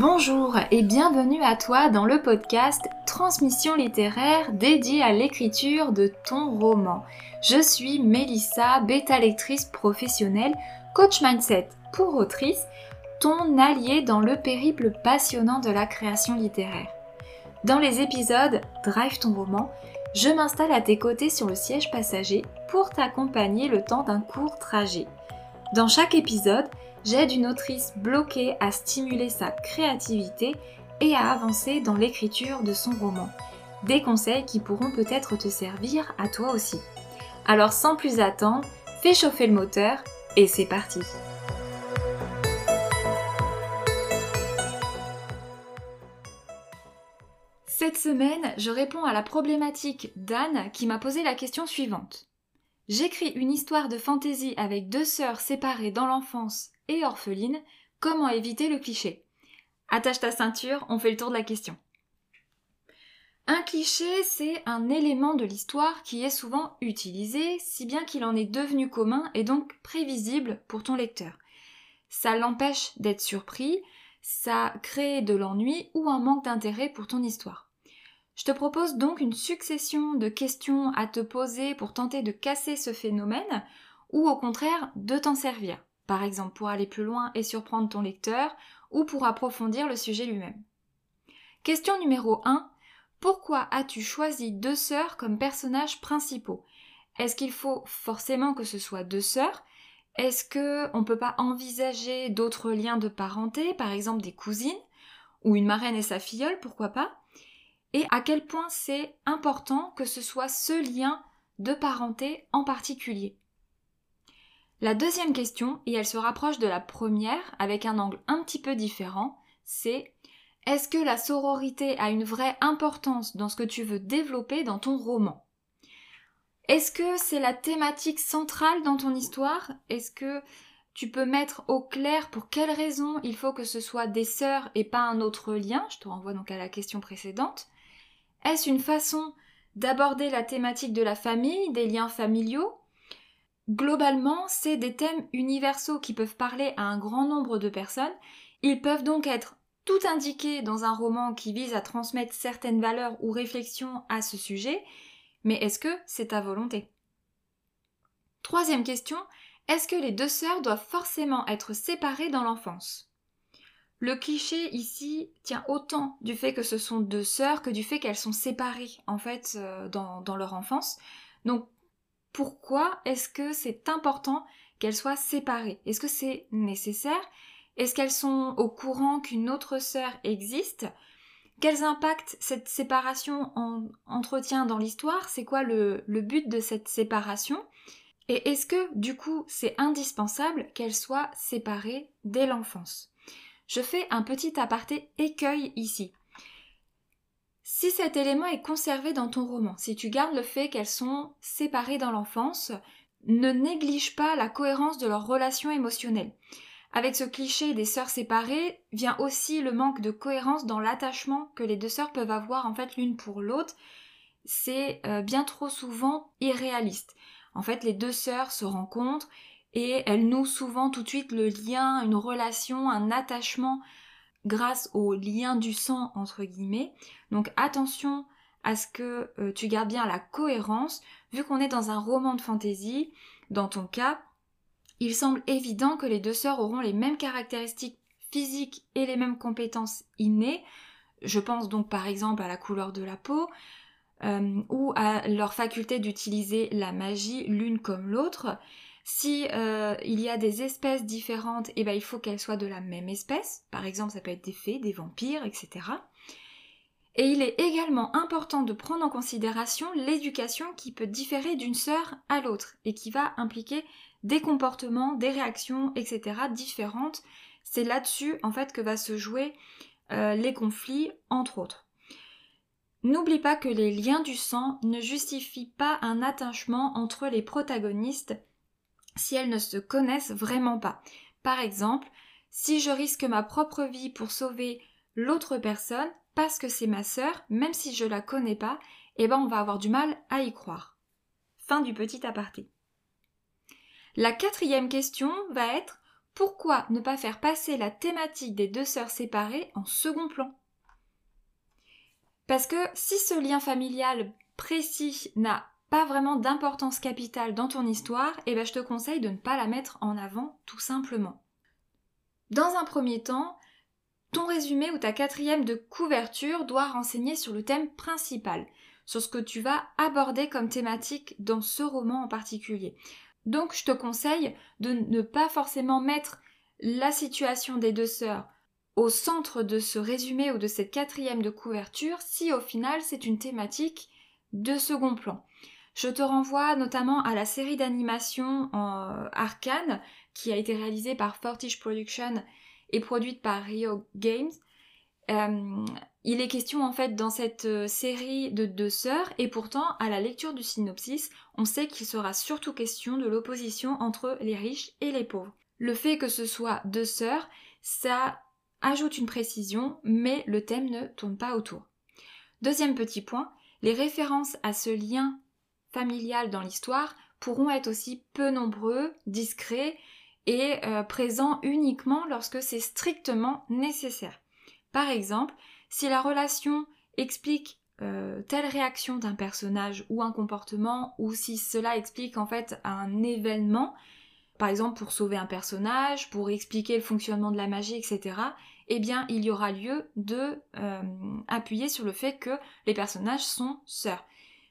Bonjour et bienvenue à toi dans le podcast Transmission littéraire dédié à l'écriture de ton roman. Je suis Mélissa, bêta lectrice professionnelle, coach mindset pour autrice, ton allié dans le périple passionnant de la création littéraire. Dans les épisodes Drive ton roman, je m'installe à tes côtés sur le siège passager pour t'accompagner le temps d'un court trajet. Dans chaque épisode, j'aide une autrice bloquée à stimuler sa créativité et à avancer dans l'écriture de son roman. Des conseils qui pourront peut-être te servir à toi aussi. Alors sans plus attendre, fais chauffer le moteur et c'est parti Cette semaine, je réponds à la problématique d'Anne qui m'a posé la question suivante. J'écris une histoire de fantaisie avec deux sœurs séparées dans l'enfance et orphelines, comment éviter le cliché? Attache ta ceinture, on fait le tour de la question. Un cliché, c'est un élément de l'histoire qui est souvent utilisé, si bien qu'il en est devenu commun et donc prévisible pour ton lecteur. Ça l'empêche d'être surpris, ça crée de l'ennui ou un manque d'intérêt pour ton histoire. Je te propose donc une succession de questions à te poser pour tenter de casser ce phénomène ou au contraire de t'en servir par exemple pour aller plus loin et surprendre ton lecteur, ou pour approfondir le sujet lui-même. Question numéro 1. Pourquoi as-tu choisi deux sœurs comme personnages principaux? Est-ce qu'il faut forcément que ce soit deux sœurs? Est-ce que on peut pas envisager d'autres liens de parenté, par exemple des cousines ou une marraine et sa filleule, pourquoi pas? Et à quel point c'est important que ce soit ce lien de parenté en particulier? La deuxième question, et elle se rapproche de la première avec un angle un petit peu différent, c'est est-ce que la sororité a une vraie importance dans ce que tu veux développer dans ton roman? Est-ce que c'est la thématique centrale dans ton histoire? Est-ce que tu peux mettre au clair pour quelles raisons il faut que ce soit des sœurs et pas un autre lien? Je te renvoie donc à la question précédente. Est-ce une façon d'aborder la thématique de la famille, des liens familiaux? Globalement, c'est des thèmes universaux qui peuvent parler à un grand nombre de personnes. Ils peuvent donc être tout indiqués dans un roman qui vise à transmettre certaines valeurs ou réflexions à ce sujet, mais est-ce que c'est ta volonté? Troisième question, est-ce que les deux sœurs doivent forcément être séparées dans l'enfance? Le cliché ici tient autant du fait que ce sont deux sœurs que du fait qu'elles sont séparées en fait euh, dans, dans leur enfance. Donc pourquoi est-ce que c'est important qu'elles soient séparées? Est-ce que c'est nécessaire? Est-ce qu'elles sont au courant qu'une autre sœur existe? Quels impacts cette séparation en entretient dans l'histoire? C'est quoi le but de cette séparation? Et est-ce que du coup c'est indispensable qu'elles soient séparées dès l'enfance? Je fais un petit aparté écueil ici. Si cet élément est conservé dans ton roman, si tu gardes le fait qu'elles sont séparées dans l'enfance, ne néglige pas la cohérence de leur relation émotionnelle. Avec ce cliché des sœurs séparées vient aussi le manque de cohérence dans l'attachement que les deux sœurs peuvent avoir en fait l'une pour l'autre. C'est euh, bien trop souvent irréaliste. En fait, les deux sœurs se rencontrent et elles nouent souvent tout de suite le lien, une relation, un attachement grâce au lien du sang entre guillemets. Donc attention à ce que euh, tu gardes bien la cohérence, vu qu'on est dans un roman de fantaisie, dans ton cas, il semble évident que les deux sœurs auront les mêmes caractéristiques physiques et les mêmes compétences innées. Je pense donc par exemple à la couleur de la peau, euh, ou à leur faculté d'utiliser la magie l'une comme l'autre. Si euh, il y a des espèces différentes, eh ben, il faut qu'elles soient de la même espèce. Par exemple, ça peut être des fées, des vampires, etc. Et il est également important de prendre en considération l'éducation qui peut différer d'une sœur à l'autre et qui va impliquer des comportements, des réactions, etc. différentes. C'est là-dessus en fait que va se jouer euh, les conflits, entre autres. N'oublie pas que les liens du sang ne justifient pas un attachement entre les protagonistes si elles ne se connaissent vraiment pas. Par exemple, si je risque ma propre vie pour sauver l'autre personne, parce que c'est ma sœur, même si je la connais pas, eh ben on va avoir du mal à y croire. Fin du petit aparté. La quatrième question va être pourquoi ne pas faire passer la thématique des deux sœurs séparées en second plan? Parce que si ce lien familial précis n'a pas vraiment d'importance capitale dans ton histoire, eh ben je te conseille de ne pas la mettre en avant tout simplement. Dans un premier temps, ton résumé ou ta quatrième de couverture doit renseigner sur le thème principal, sur ce que tu vas aborder comme thématique dans ce roman en particulier. Donc je te conseille de ne pas forcément mettre la situation des deux sœurs au centre de ce résumé ou de cette quatrième de couverture si au final c'est une thématique de second plan. Je te renvoie notamment à la série d'animation en euh, Arcane qui a été réalisée par Fortiche Production et produite par Rio Games. Euh, il est question en fait dans cette euh, série de deux sœurs et pourtant à la lecture du synopsis, on sait qu'il sera surtout question de l'opposition entre les riches et les pauvres. Le fait que ce soit deux sœurs, ça ajoute une précision, mais le thème ne tourne pas autour. Deuxième petit point, les références à ce lien familial dans l'histoire pourront être aussi peu nombreux, discrets et euh, présents uniquement lorsque c'est strictement nécessaire. Par exemple, si la relation explique euh, telle réaction d'un personnage ou un comportement, ou si cela explique en fait un événement, par exemple pour sauver un personnage, pour expliquer le fonctionnement de la magie, etc., eh bien il y aura lieu de euh, appuyer sur le fait que les personnages sont sœurs.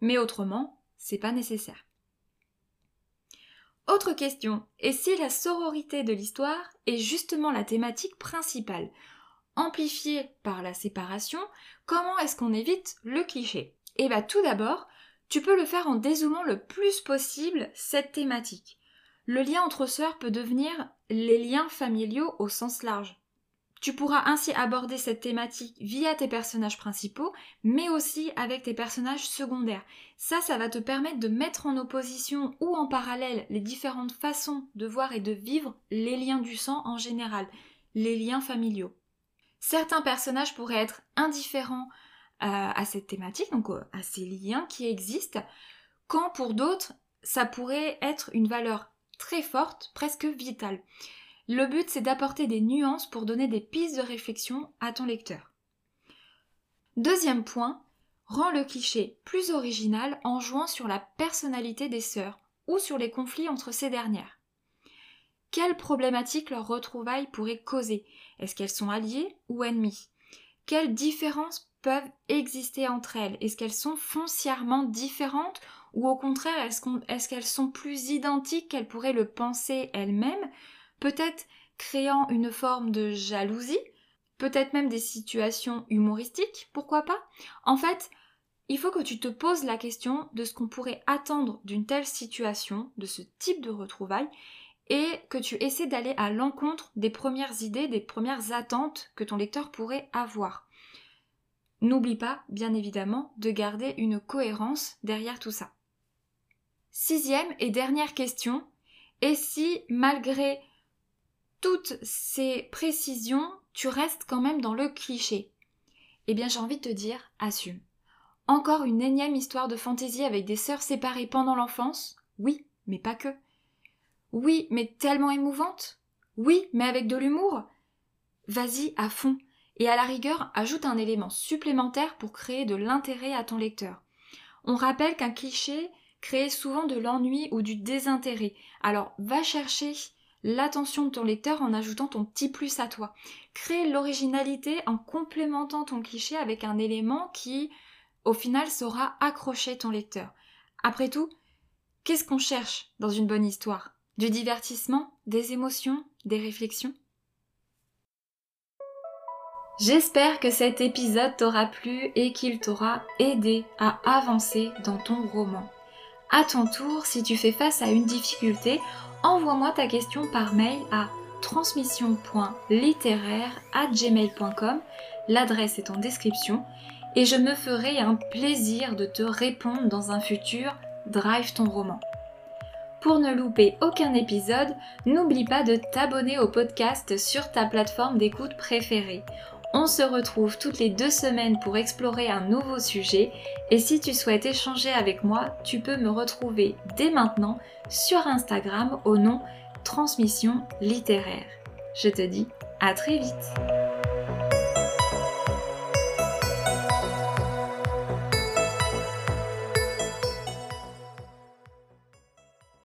Mais autrement, c'est pas nécessaire. Autre question, et si la sororité de l'histoire est justement la thématique principale amplifiée par la séparation, comment est-ce qu'on évite le cliché? Eh bien tout d'abord, tu peux le faire en dézoomant le plus possible cette thématique. Le lien entre sœurs peut devenir les liens familiaux au sens large. Tu pourras ainsi aborder cette thématique via tes personnages principaux, mais aussi avec tes personnages secondaires. Ça, ça va te permettre de mettre en opposition ou en parallèle les différentes façons de voir et de vivre les liens du sang en général, les liens familiaux. Certains personnages pourraient être indifférents euh, à cette thématique, donc euh, à ces liens qui existent, quand pour d'autres, ça pourrait être une valeur très forte, presque vitale. Le but, c'est d'apporter des nuances pour donner des pistes de réflexion à ton lecteur. Deuxième point, rend le cliché plus original en jouant sur la personnalité des sœurs ou sur les conflits entre ces dernières. Quelles problématiques leur retrouvailles pourraient causer? Est-ce qu'elles sont alliées ou ennemies? Quelles différences peuvent exister entre elles? Est-ce qu'elles sont foncièrement différentes ou au contraire est-ce qu'elles sont plus identiques qu'elles pourraient le penser elles-mêmes? Peut-être créant une forme de jalousie, peut-être même des situations humoristiques, pourquoi pas En fait, il faut que tu te poses la question de ce qu'on pourrait attendre d'une telle situation, de ce type de retrouvailles, et que tu essaies d'aller à l'encontre des premières idées, des premières attentes que ton lecteur pourrait avoir. N'oublie pas, bien évidemment, de garder une cohérence derrière tout ça. Sixième et dernière question, et si, malgré toutes ces précisions, tu restes quand même dans le cliché. Eh bien, j'ai envie de te dire, assume. Encore une énième histoire de fantaisie avec des sœurs séparées pendant l'enfance? Oui, mais pas que. Oui, mais tellement émouvante? Oui, mais avec de l'humour? Vas-y à fond. Et à la rigueur, ajoute un élément supplémentaire pour créer de l'intérêt à ton lecteur. On rappelle qu'un cliché crée souvent de l'ennui ou du désintérêt. Alors va chercher l'attention de ton lecteur en ajoutant ton petit plus à toi. Crée l'originalité en complémentant ton cliché avec un élément qui, au final, saura accrocher ton lecteur. Après tout, qu'est-ce qu'on cherche dans une bonne histoire? Du divertissement Des émotions Des réflexions? J'espère que cet épisode t'aura plu et qu'il t'aura aidé à avancer dans ton roman. À ton tour, si tu fais face à une difficulté, envoie-moi ta question par mail à transmission.littéraire@gmail.com. L'adresse est en description et je me ferai un plaisir de te répondre dans un futur Drive ton roman. Pour ne louper aucun épisode, n'oublie pas de t'abonner au podcast sur ta plateforme d'écoute préférée. On se retrouve toutes les deux semaines pour explorer un nouveau sujet et si tu souhaites échanger avec moi, tu peux me retrouver dès maintenant sur Instagram au nom transmission littéraire. Je te dis à très vite